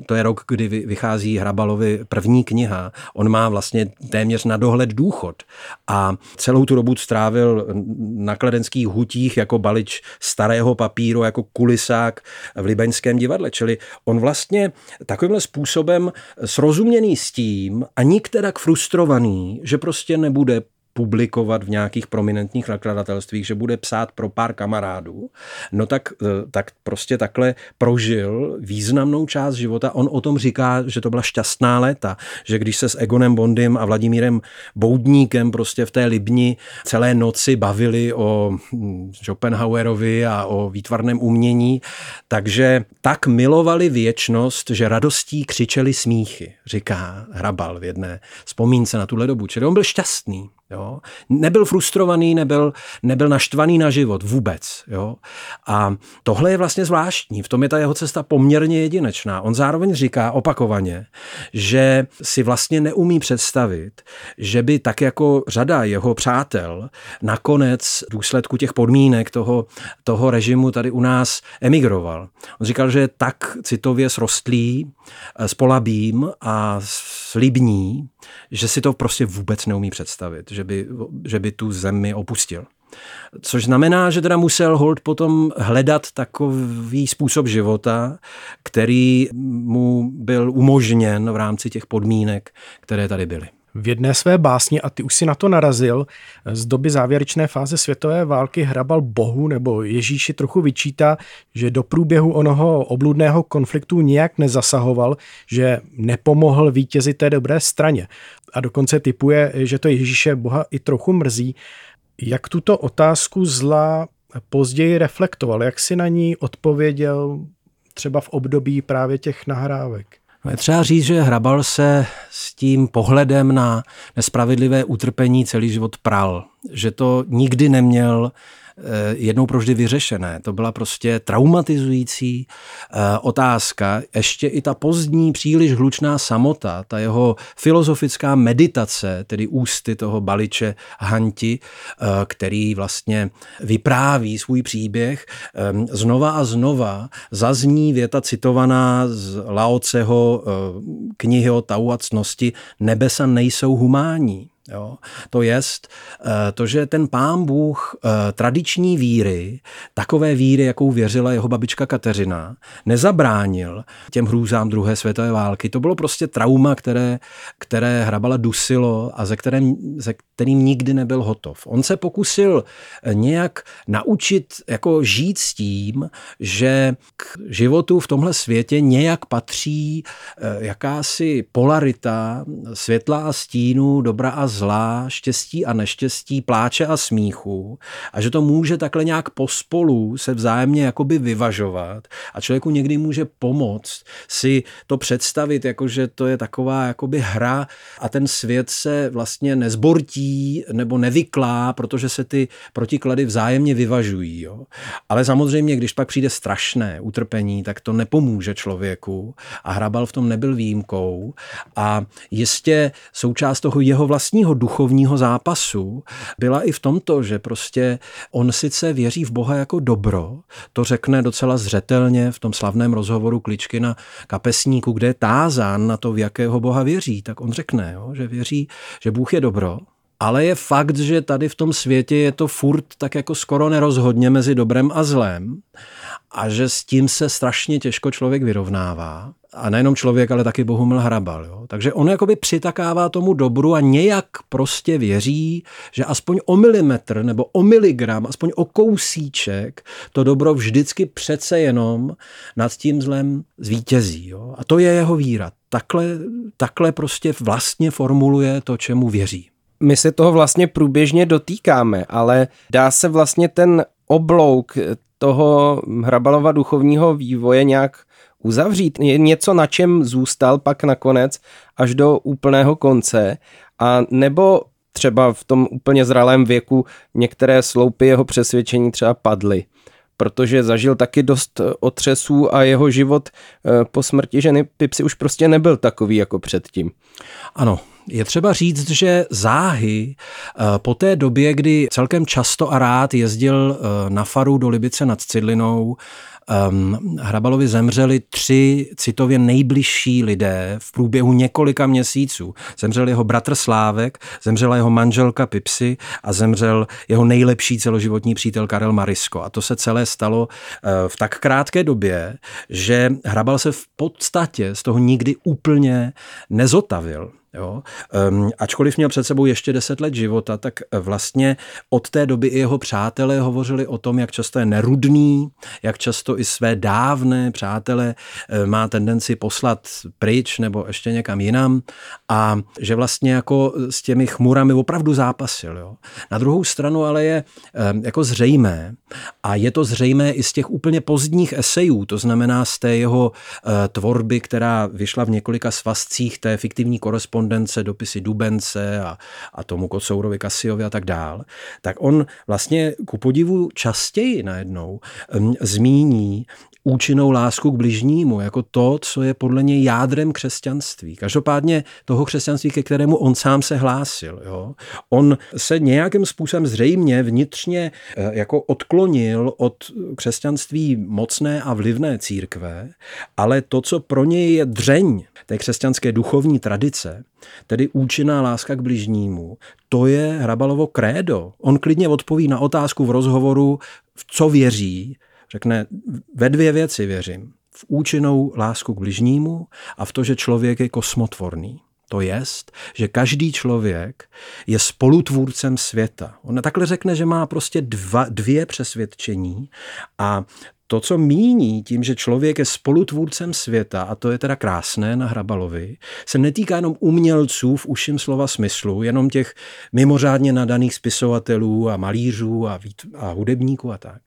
to je rok, kdy vychází Hrabalovi první kniha. On má vlastně téměř na dohled důchod a celou tu dobu strávil na kladenských hutích jako balič starého papíru, jako kulisák v Libeňském divadle. Čili on vlastně takovýmhle způsobem srozuměný s tím a nikterak frustrovaný, že prostě nebude publikovat v nějakých prominentních nakladatelstvích, že bude psát pro pár kamarádů, no tak, eh, tak prostě takhle prožil významnou část života. On o tom říká, že to byla šťastná léta, že když se s Egonem Bondym a Vladimírem Boudníkem prostě v té Libni celé noci bavili o hm, Schopenhauerovi a o výtvarném umění, takže tak milovali věčnost, že radostí křičeli smíchy, říká Hrabal v jedné vzpomínce na tuhle dobu. Čili on byl šťastný. Jo? Nebyl frustrovaný, nebyl, nebyl naštvaný na život vůbec. Jo? A tohle je vlastně zvláštní. V tom je ta jeho cesta poměrně jedinečná. On zároveň říká opakovaně, že si vlastně neumí představit, že by tak jako řada jeho přátel nakonec v důsledku těch podmínek toho, toho režimu tady u nás emigroval. On říkal, že je tak citově srostlý, s polabím a slibní, že si to prostě vůbec neumí představit, že by, že by tu zemi opustil. Což znamená, že teda musel hold potom hledat takový způsob života, který mu byl umožněn v rámci těch podmínek, které tady byly. V jedné své básni, a ty už si na to narazil, z doby závěrečné fáze světové války hrabal Bohu nebo Ježíši trochu vyčítá, že do průběhu onoho obludného konfliktu nijak nezasahoval, že nepomohl vítězi té dobré straně. A dokonce typuje, že to Ježíše Boha i trochu mrzí. Jak tuto otázku zla později reflektoval? Jak si na ní odpověděl třeba v období právě těch nahrávek? No je třeba říct, že Hrabal se s tím pohledem na nespravedlivé utrpení celý život pral. že to nikdy neměl jednou proždy vyřešené. To byla prostě traumatizující eh, otázka. Ještě i ta pozdní, příliš hlučná samota, ta jeho filozofická meditace, tedy ústy toho baliče Hanti, eh, který vlastně vypráví svůj příběh, znova a znova zazní věta citovaná z Laoceho knihy o tauacnosti Nebesa nejsou humání. Jo? To jest eh, to, že ten pán Bůh eh, tradiční víry, takové víry, jakou věřila jeho babička Kateřina, nezabránil těm hrůzám druhé světové války. To bylo prostě trauma, které, které Hrabala dusilo a ze kterým, ze kterým nikdy nebyl hotov. On se pokusil eh, nějak naučit jako žít s tím, že k životu v tomhle světě nějak patří jakási polarita světla a stínu, dobra a zla, štěstí a neštěstí, pláče a smíchu a že to může takhle nějak pospolu se vzájemně jakoby vyvažovat a člověku někdy může pomoct si to představit, jako že to je taková jakoby hra a ten svět se vlastně nezbortí nebo nevyklá, protože se ty protiklady vzájemně vyvažují. Jo. Ale samozřejmě, když pak přijde strašné utrpení, tak to nepomůže člověku a Hrabal v tom nebyl výjimkou a jistě součást toho jeho vlastního vlastního duchovního zápasu byla i v tomto, že prostě on sice věří v Boha jako dobro, to řekne docela zřetelně v tom slavném rozhovoru Kličky na kapesníku, kde je tázán na to, v jakého Boha věří, tak on řekne, jo, že věří, že Bůh je dobro, ale je fakt, že tady v tom světě je to furt tak jako skoro nerozhodně mezi dobrem a zlem a že s tím se strašně těžko člověk vyrovnává. A nejenom člověk, ale taky Bohumil Hrabal. Jo? Takže on jakoby přitakává tomu dobru a nějak prostě věří, že aspoň o milimetr nebo o miligram, aspoň o kousíček to dobro vždycky přece jenom nad tím zlem zvítězí. Jo? A to je jeho víra. Takhle, takhle prostě vlastně formuluje to, čemu věří. My se toho vlastně průběžně dotýkáme, ale dá se vlastně ten oblouk toho Hrabalova duchovního vývoje nějak uzavřít. Něco, na čem zůstal pak nakonec až do úplného konce a nebo třeba v tom úplně zralém věku některé sloupy jeho přesvědčení třeba padly protože zažil taky dost otřesů a jeho život eh, po smrti ženy Pipsy už prostě nebyl takový jako předtím. Ano, je třeba říct, že záhy eh, po té době, kdy celkem často a rád jezdil na faru do Libice nad Cidlinou, Um, Hrabalovi zemřeli tři citově nejbližší lidé v průběhu několika měsíců. Zemřel jeho bratr Slávek, zemřela jeho manželka Pipsy a zemřel jeho nejlepší celoživotní přítel Karel Marisko. A to se celé stalo uh, v tak krátké době, že Hrabal se v podstatě z toho nikdy úplně nezotavil. Jo? Um, ačkoliv měl před sebou ještě deset let života, tak vlastně od té doby i jeho přátelé hovořili o tom, jak často je nerudný, jak často i své dávné přátele eh, má tendenci poslat pryč nebo ještě někam jinam a že vlastně jako s těmi chmurami opravdu zápasil. Jo? Na druhou stranu ale je um, jako zřejmé a je to zřejmé i z těch úplně pozdních esejů, to znamená z té jeho uh, tvorby, která vyšla v několika svazcích té fiktivní korespondence korespondence, dopisy Dubence a, a tomu Kocourovi, Kasiovi a tak dál, tak on vlastně ku podivu častěji najednou um, zmíní účinnou lásku k bližnímu, jako to, co je podle něj jádrem křesťanství. Každopádně toho křesťanství, ke kterému on sám se hlásil. Jo? On se nějakým způsobem zřejmě vnitřně eh, jako odklonil od křesťanství mocné a vlivné církve, ale to, co pro něj je dřeň té křesťanské duchovní tradice, tedy účinná láska k bližnímu, to je Hrabalovo krédo. On klidně odpoví na otázku v rozhovoru, v co věří, řekne, ve dvě věci věřím. V účinnou lásku k bližnímu a v to, že člověk je kosmotvorný. To jest, že každý člověk je spolutvůrcem světa. On takhle řekne, že má prostě dva, dvě přesvědčení a to, co míní tím, že člověk je spolutvůrcem světa, a to je teda krásné na Hrabalovi, se netýká jenom umělců v uším slova smyslu, jenom těch mimořádně nadaných spisovatelů a malířů a, a hudebníků a tak.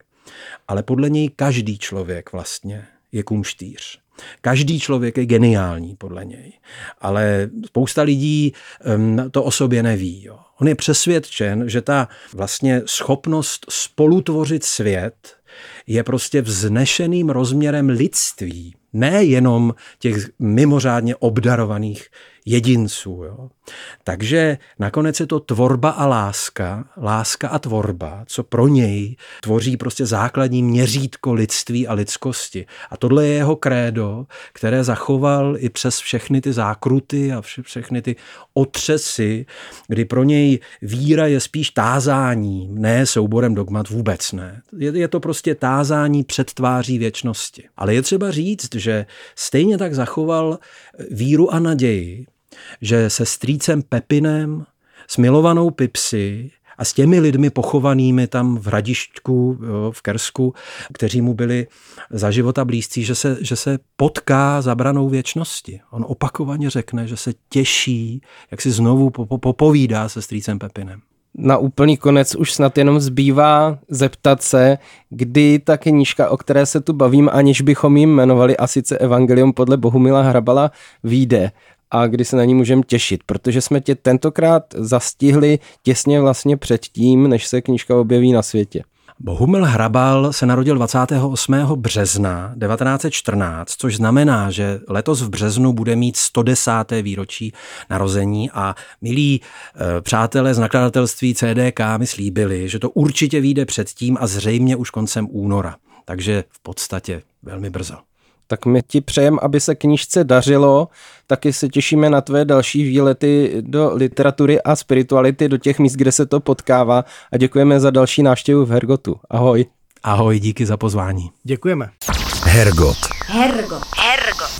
Ale podle něj každý člověk vlastně je kumštýř. Každý člověk je geniální podle něj, ale spousta lidí to o sobě neví. Jo. On je přesvědčen, že ta vlastně schopnost spolutvořit svět je prostě vznešeným rozměrem lidství, ne jenom těch mimořádně obdarovaných jedinců. Jo. Takže nakonec je to tvorba a láska, láska a tvorba, co pro něj tvoří prostě základní měřítko lidství a lidskosti. A tohle je jeho krédo, které zachoval i přes všechny ty zákruty a vše, všechny ty otřesy, kdy pro něj víra je spíš tázáním, ne souborem dogmat, vůbec ne. Je, je to prostě tázání před tváří věčnosti. Ale je třeba říct, že stejně tak zachoval víru a naději, že se strýcem Pepinem, s milovanou Pipsy a s těmi lidmi pochovanými tam v Hradišťku, jo, v Kersku, kteří mu byli za života blízcí, že se, že se potká za branou věčnosti. On opakovaně řekne, že se těší, jak si znovu popovídá se strýcem Pepinem na úplný konec už snad jenom zbývá zeptat se, kdy ta knížka, o které se tu bavím, aniž bychom jim jmenovali, a sice Evangelium podle Bohumila Hrabala, vyjde a kdy se na ní můžeme těšit, protože jsme tě tentokrát zastihli těsně vlastně před tím, než se knížka objeví na světě. Bohumil Hrabal se narodil 28. března 1914, což znamená, že letos v březnu bude mít 110. výročí narození a milí e, přátelé z nakladatelství CDK mi slíbili, že to určitě vyjde předtím a zřejmě už koncem února. Takže v podstatě velmi brzo. Tak my ti přejem, aby se knížce dařilo, taky se těšíme na tvé další výlety do literatury a spirituality, do těch míst, kde se to potkává a děkujeme za další návštěvu v Hergotu. Ahoj. Ahoj, díky za pozvání. Děkujeme. Hergot. Hergot. Hergot.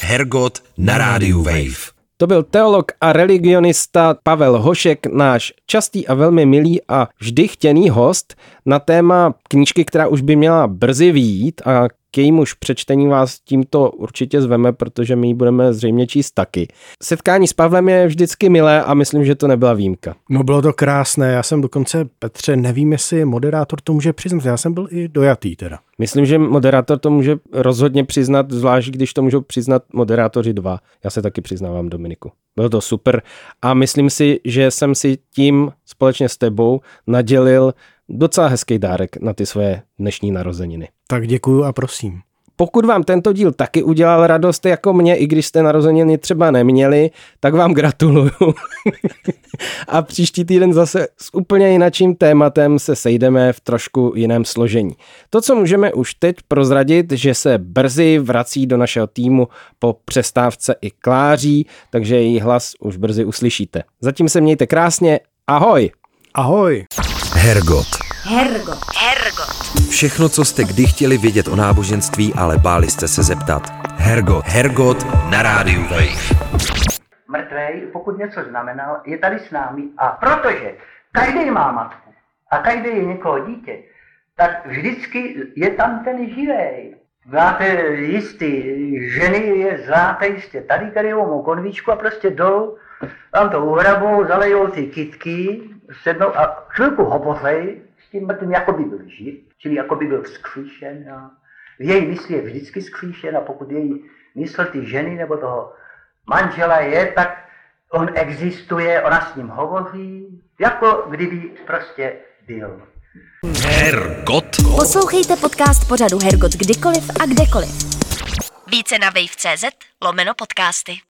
Hergot na rádiu Wave. To byl teolog a religionista Pavel Hošek, náš častý a velmi milý a vždy chtěný host na téma knížky, která už by měla brzy výjít a k jejímuž přečtení vás tímto určitě zveme, protože my ji budeme zřejmě číst taky. Setkání s Pavlem je vždycky milé a myslím, že to nebyla výjimka. No bylo to krásné, já jsem dokonce, Petře, nevím, jestli moderátor to může přiznat, já jsem byl i dojatý teda. Myslím, že moderátor to může rozhodně přiznat, zvlášť když to můžou přiznat moderátoři dva. Já se taky přiznávám, Dominiku. Bylo to super a myslím si, že jsem si tím společně s tebou nadělil docela hezký dárek na ty svoje dnešní narozeniny. Tak děkuju a prosím. Pokud vám tento díl taky udělal radost jako mě, i když jste narozeniny třeba neměli, tak vám gratuluju. a příští týden zase s úplně jinakým tématem se sejdeme v trošku jiném složení. To, co můžeme už teď prozradit, že se brzy vrací do našeho týmu po přestávce i Kláří, takže její hlas už brzy uslyšíte. Zatím se mějte krásně, ahoj! Ahoj! Hergot. Hergot. Hergot. Všechno, co jste kdy chtěli vědět o náboženství, ale báli jste se zeptat. Hergot. Hergot na rádiu Wave. Mrtvej, pokud něco znamenal, je tady s námi a protože každý má matku a každý je někoho dítě, tak vždycky je tam ten živej. Máte jistý, ženy je znáte jistě tady kariovou konvíčku a prostě dolů, tam to uhrabou, zalejou ty kitky, sednou a chvilku hovořej s tím mrtvým, jako by byl živ, čili jako by byl skříšen. A v její mysli je vždycky skříšen a pokud její mysl ty ženy nebo toho manžela je, tak on existuje, ona s ním hovoří, jako kdyby prostě byl. Hergot. Poslouchejte podcast pořadu Hergot kdykoliv a kdekoliv. Více na wave.cz lomeno podcasty.